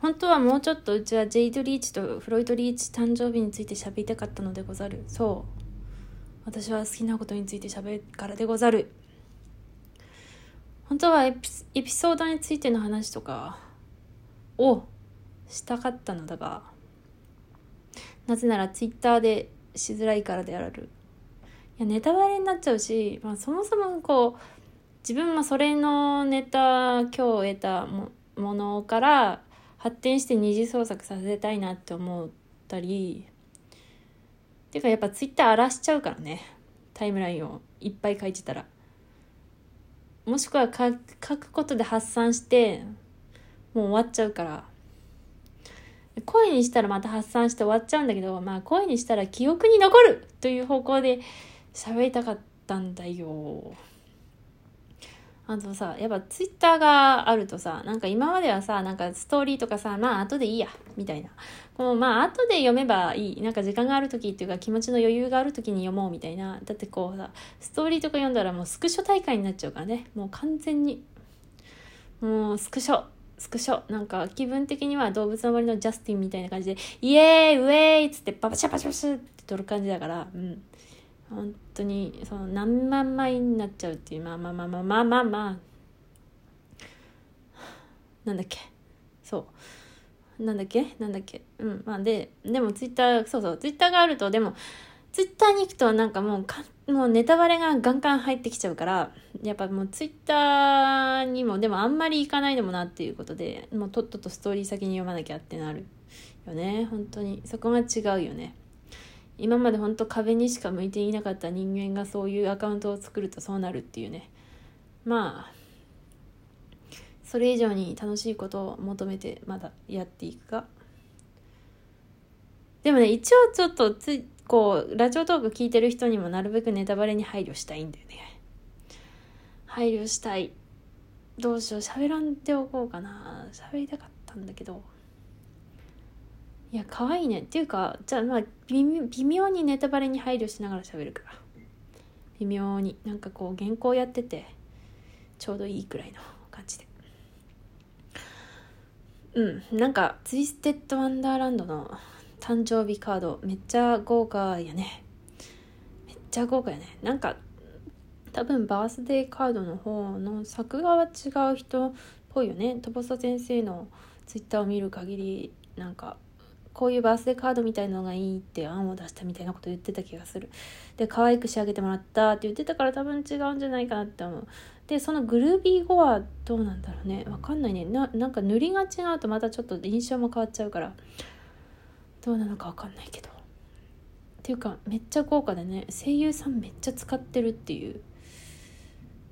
本当はもうちょっとうちはジェイド・リーチとフロイト・リーチ誕生日について喋りたかったのでござる。そう。私は好きなことについて喋るからでござる。本当はエピソードについての話とかをしたかったのだがなぜならツイッターでしづらいからである。いやネタバレになっちゃうし、まあ、そもそもこう自分もそれのネタ今日得たものから発展して二次創作させたいなって思ったりてかやっぱツイッター荒らしちゃうからね。タイムラインをいっぱい書いてたら。もしくは書くことで発散してもう終わっちゃうから。声にしたらまた発散して終わっちゃうんだけどまあ声にしたら記憶に残るという方向で喋りたかったんだよ。あとさ、やっぱツイッターがあるとさ、なんか今まではさ、なんかストーリーとかさ、まあ後でいいや、みたいな。このまあ後で読めばいい。なんか時間がある時っていうか気持ちの余裕がある時に読もうみたいな。だってこうさ、ストーリーとか読んだらもうスクショ大会になっちゃうからね。もう完全に。もうスクショ。スクショ。なんか気分的には動物の森のジャスティンみたいな感じで、イエーイウェイっつってパパシャパシャパシャって撮る感じだから、うん。本当にその何万枚になっちゃうっていうまあまあまあまあまあまあまあなんだっけ？そう。なんだっけ？なんだっけ？うん。まあででもツイッターそうそう。ツイッターがあるとでもツイッターに行くとなんかもうかもうネタバレがガンガン入ってきちゃうからやっぱもうツイッターにもでもあんまり行かないでもなっていうことでもうとっととストーリー先に読まなきゃってなるよね。本当に。そこが違うよね。今まで本当壁にしか向いていなかった人間がそういうアカウントを作るとそうなるっていうね。まあそれ以上に楽しいことを求めてまだやっていくか。でもね一応ちょっとつこうラジオトーク聞いてる人にもなるべくネタバレに配慮したいんだよね。配慮したい。どうしよう。喋らんでおこうかな。喋りたかったんだけど。いや可愛いね。っていうかじゃあまあ微妙にネタバレに配慮しながら喋るから。微妙に。なんかこう原稿やっててちょうどいいくらいの感じで。うん。なんかツイステッドワンダーランドの誕生日カードめっちゃ豪華やね。めっちゃ豪華やね。なんか多分バースデーカードの方の作画は違う人っぽいよね。トボサ先生のツイッターを見る限りなんかこういうバースデーカードみたいのがいいって案を出したみたいなこと言ってた気がする。で、可愛く仕上げてもらったって言ってたから多分違うんじゃないかなって思う。で、そのグルービー語はどうなんだろうね。わかんないね。な、なんか塗りが違うとまたちょっと印象も変わっちゃうから、どうなのかわかんないけど。っていうか、めっちゃ豪華でね、声優さんめっちゃ使ってるっていう。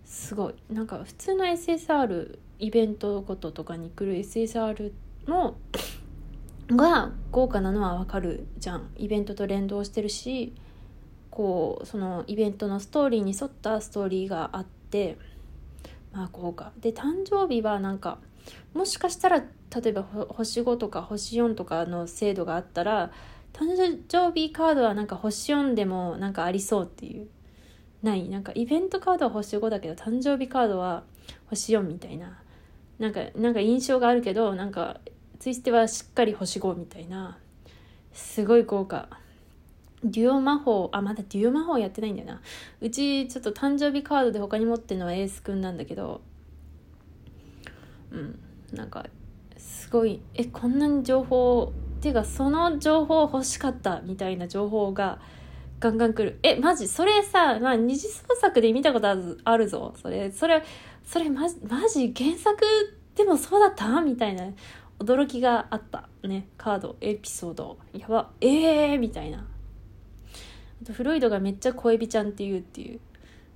すごい。なんか普通の SSR イベントごととかに来る SSR のが豪華なのはわかるじゃん。イベントと連動してるしこうそのイベントのストーリーに沿ったストーリーがあってまあ豪華。で誕生日はなんかもしかしたら例えば星5とか星4とかの制度があったら誕生日カードはなんか星4でもなんかありそうっていう。ない。なんかイベントカードは星5だけど誕生日カードは星4みたいな。なんかなんか印象があるけどなんかツイステはしっかり星5みたいなすごい豪華。デュオ魔法あまだデュオ魔法やってないんだよな。うちちょっと誕生日カードで他に持ってるのはエースくんなんだけどうんなんかすごいえこんなに情報っていうかその情報欲しかったみたいな情報がガンガン来る。えマジ？それさ、まあ、二次創作で見たことあるぞ。それそれそれマジマジ？原作でもそうだった？みたいな。驚きがあったね。カードエピソード。やば。えーみたいな。あとフロイドがめっちゃ小エビちゃんって言うっていう。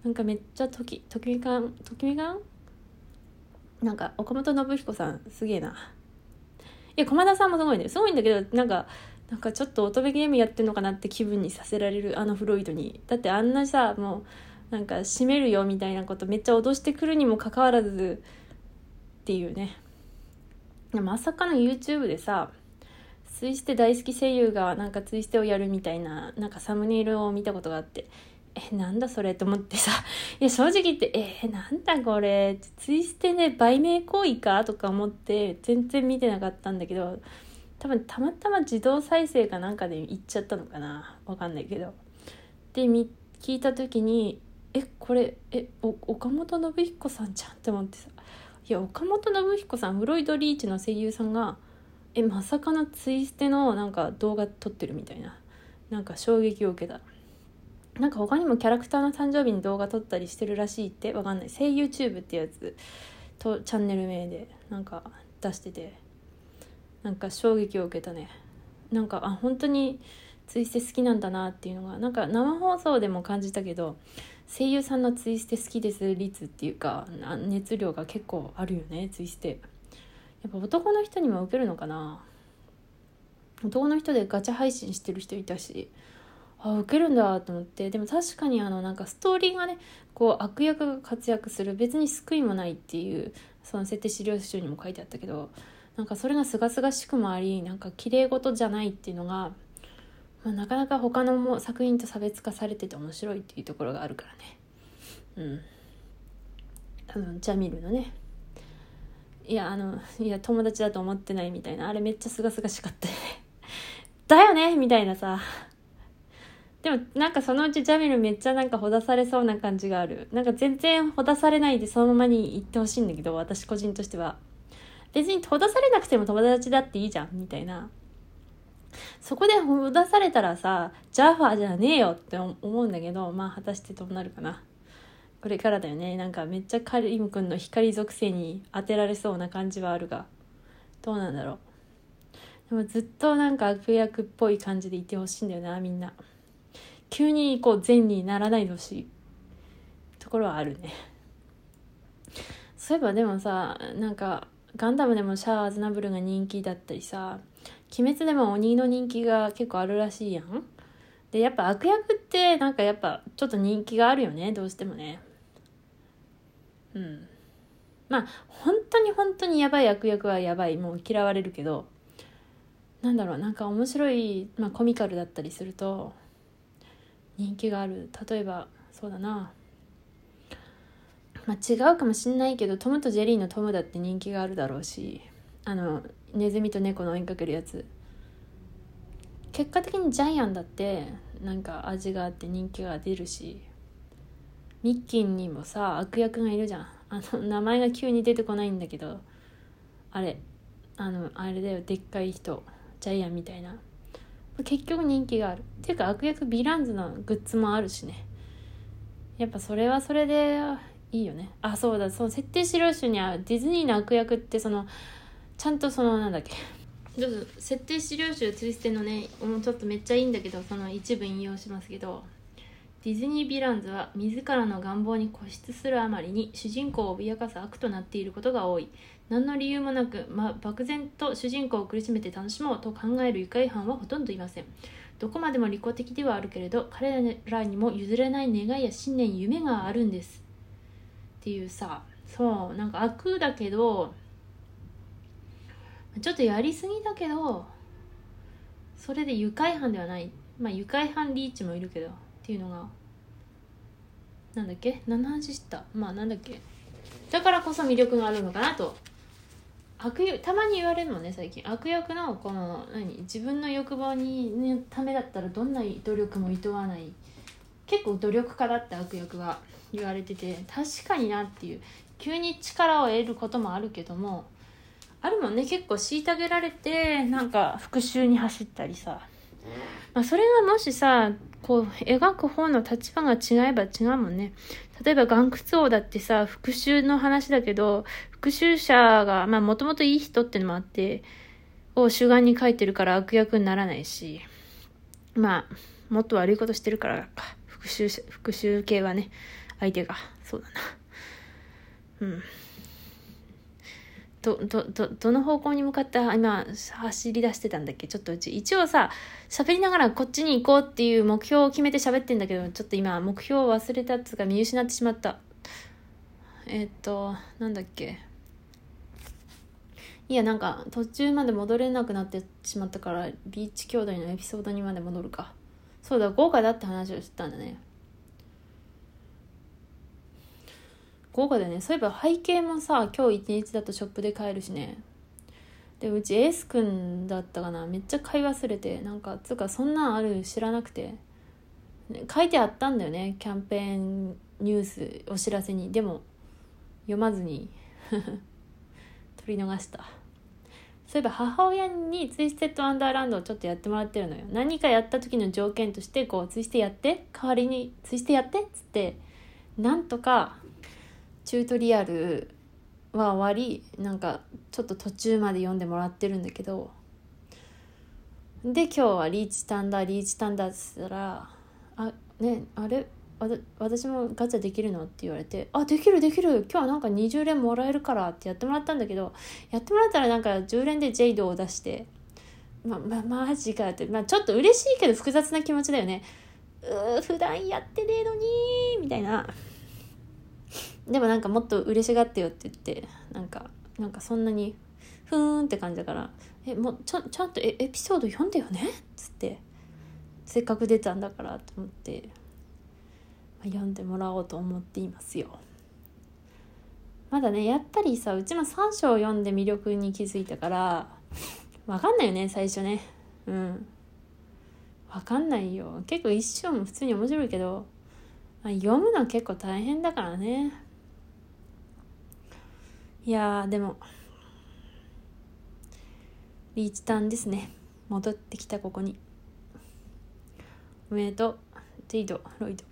なんかめっちゃときときみかんときみかんなんか岡本信彦さんすげえな。いや駒田さんもすごいね。すごいんだけどなんかなんかちょっと乙女ゲームやってんのかなって気分にさせられるあのフロイドに。だってあんなさもうなんか閉めるよみたいなことめっちゃ脅してくるにもかかわらずっていうね。まさかの YouTube でさツイステ大好き声優がなんかツイステをやるみたいななんかサムネイルを見たことがあってえなんだそれと思ってさ いや正直言ってえなんだこれツイステね売名行為かとか思って全然見てなかったんだけど多分たまたま自動再生かなんかで行っちゃったのかなわかんないけど。で聞いた時にえこれえ岡本信彦さんじゃんって思ってさいや岡本信彦さんフロイド・リーチの声優さんがえまさかのツイステのなんか動画撮ってるみたいな。なんか衝撃を受けた。なんか他にもキャラクターの誕生日に動画撮ったりしてるらしいって。わかんない。声優チューブってやつ。とチャンネル名でなんか出してて。なんか衝撃を受けたね。なんかあ本当にツイステ好きなんだなっていうのが。なんか生放送でも感じたけど声優さんのツイステ好きです率っていうか熱量が結構あるよねツイステ。やっぱ男の人にも受けるのかな？男の人でガチャ配信してる人いたしあ受けるんだと思って。でも確かにあのなんかストーリーがねこう悪役が活躍する別に救いもないっていうその設定資料集にも書いてあったけどなんかそれがすがすがしくもありなんか綺麗事じゃないっていうのが、まあ、なかなか他のも作品と差別化されてて面白いっていうところがあるからね。うん。あのジャミルのね。いやあのいや友達だと思ってないみたいな。あれめっちゃすがすがしかった。よ ねだよね！みたいなさ。でもなんかそのうちジャミルめっちゃなんかほだされそうな感じがある。なんか全然ほだされないでそのままに行ってほしいんだけど私個人としては。別にほだされなくても友達だっていいじゃん。みたいな。そこでほだされたらさジャファーじゃねえよって思うんだけどまあ果たしてどうなるかな。これからだよね。なんかめっちゃカリム君の光属性に当てられそうな感じはあるが。どうなんだろう。でもずっとなんか悪役っぽい感じでいてほしいんだよなみんな。急にこう善にならないでほしい。ところはあるね。そういえばでもさなんかガンダムでもシャア・アズナブルが人気だったりさ鬼滅でも鬼の人気が結構あるらしいやん。でやっぱ悪役ってなんかやっぱちょっと人気があるよね。どうしてもね。うん。まあ本当に本当にやばい悪役はやばい。もう嫌われるけど。なんだろう。なんか面白い、まあ、コミカルだったりすると人気がある。例えばそうだな。まあ違うかもしんないけどトムとジェリーのトムだって人気があるだろうし。あのネズミと猫の追いかけるやつ。結果的にジャイアンだってなんか味があって人気が出るしミッキーにもさ悪役がいるじゃん。あの名前が急に出てこないんだけどあれあのあれだよでっかい人ジャイアンみたいな。結局人気がある。っていうか悪役ヴィランズのグッズもあるしね。やっぱそれはそれでいいよね。あそうだその設定資料集にはディズニーの悪役ってそのちゃんとそのなんだっけ？どうぞ設定資料集ツイステのね。もうちょっとめっちゃいいんだけどその一部引用しますけど。ディズニー・ヴィランズは自らの願望に固執するあまりに主人公を脅かす悪となっていることが多い。何の理由もなく、ま、漠然と主人公を苦しめて楽しもうと考える愉快犯はほとんどいません。どこまでも利己的ではあるけれど彼らにも譲れない願いや信念夢があるんです。っていうさ。そうなんか悪だけどちょっとやりすぎだけどそれで愉快犯ではない。まあ愉快犯リーチもいるけどっていうのがなんだっけ？何の話したまあなんだっけ？だからこそ魅力があるのかなと。悪役たまに言われるのね最近。悪役のこの何？自分の欲望に、ね、ためだったらどんな努力もいとわない。結構努力家だって悪役が言われてて確かになっていう。急に力を得ることもあるけどもあるもんね結構虐げられてなんか復讐に走ったりさ、まあ、それがもしさこう描く方の立場が違えば違うもんね例えば岩窟王だってさ復讐の話だけど復讐者が、まあもともといい人ってのもあって、を主眼に書いてるから悪役にならないし、まあ、もっと悪いことしてるからか。復讐、復讐系はね、相手が。そうだな。うん。ど、ど、ど、どの方向に向かって今走り出してたんだっけ？ちょっとうち、一応さ、喋りながらこっちに行こうっていう目標を決めて喋ってんだけど、ちょっと今目標を忘れたっつうか見失ってしまった。えっ、と、なんだっけ？いやなんか途中まで戻れなくなってしまったからビーチ兄弟のエピソードにまで戻るか。そうだ豪華だって話をしてたんだね。豪華だよね。そういえば背景もさ今日一日だとショップで買えるしね。でうちエースくんだったかな。めっちゃ買い忘れて。なんかつうかそんなんある知らなくて、書いてあったんだよね。キャンペーンニュースお知らせに。でも読まずに。取り逃した。そういえば母親にツイステッドアンダーランドをちょっとやってもらってるのよ。何かやった時の条件としてこうツイステやって代わりにツイステやってっつってなんとかチュートリアルは終わりなんかちょっと途中まで読んでもらってるんだけどで今日はリーチタンダーリーチタンダーっつったら「あねあれ？私もガチャできるの?」って言われて「あできるできる！今日はなんか20連もらえるから」ってやってもらったんだけどやってもらったらなんか10連でジェイドを出してままマジかって、まあ、ちょっと嬉しいけど複雑な気持ちだよね。うー普段やってねえのにみたいな。でもなんかもっと嬉しがってよって言ってなんかなんかそんなにふーんって感じだから「えもうちゃちゃんとエピソード読んでよね」っつってせっかく出たんだからと思って、まあ、読んでもらおうと思っていますよ。まだねやっぱりさうちも3章を読んで魅力に気づいたから分かんないよね最初ね。うん。分かんないよ。結構一章も普通に面白いけど、ま、読むのは結構大変だからね。いやでもリーチタンですね。戻ってきたここに。おめでとう。テイドロイド。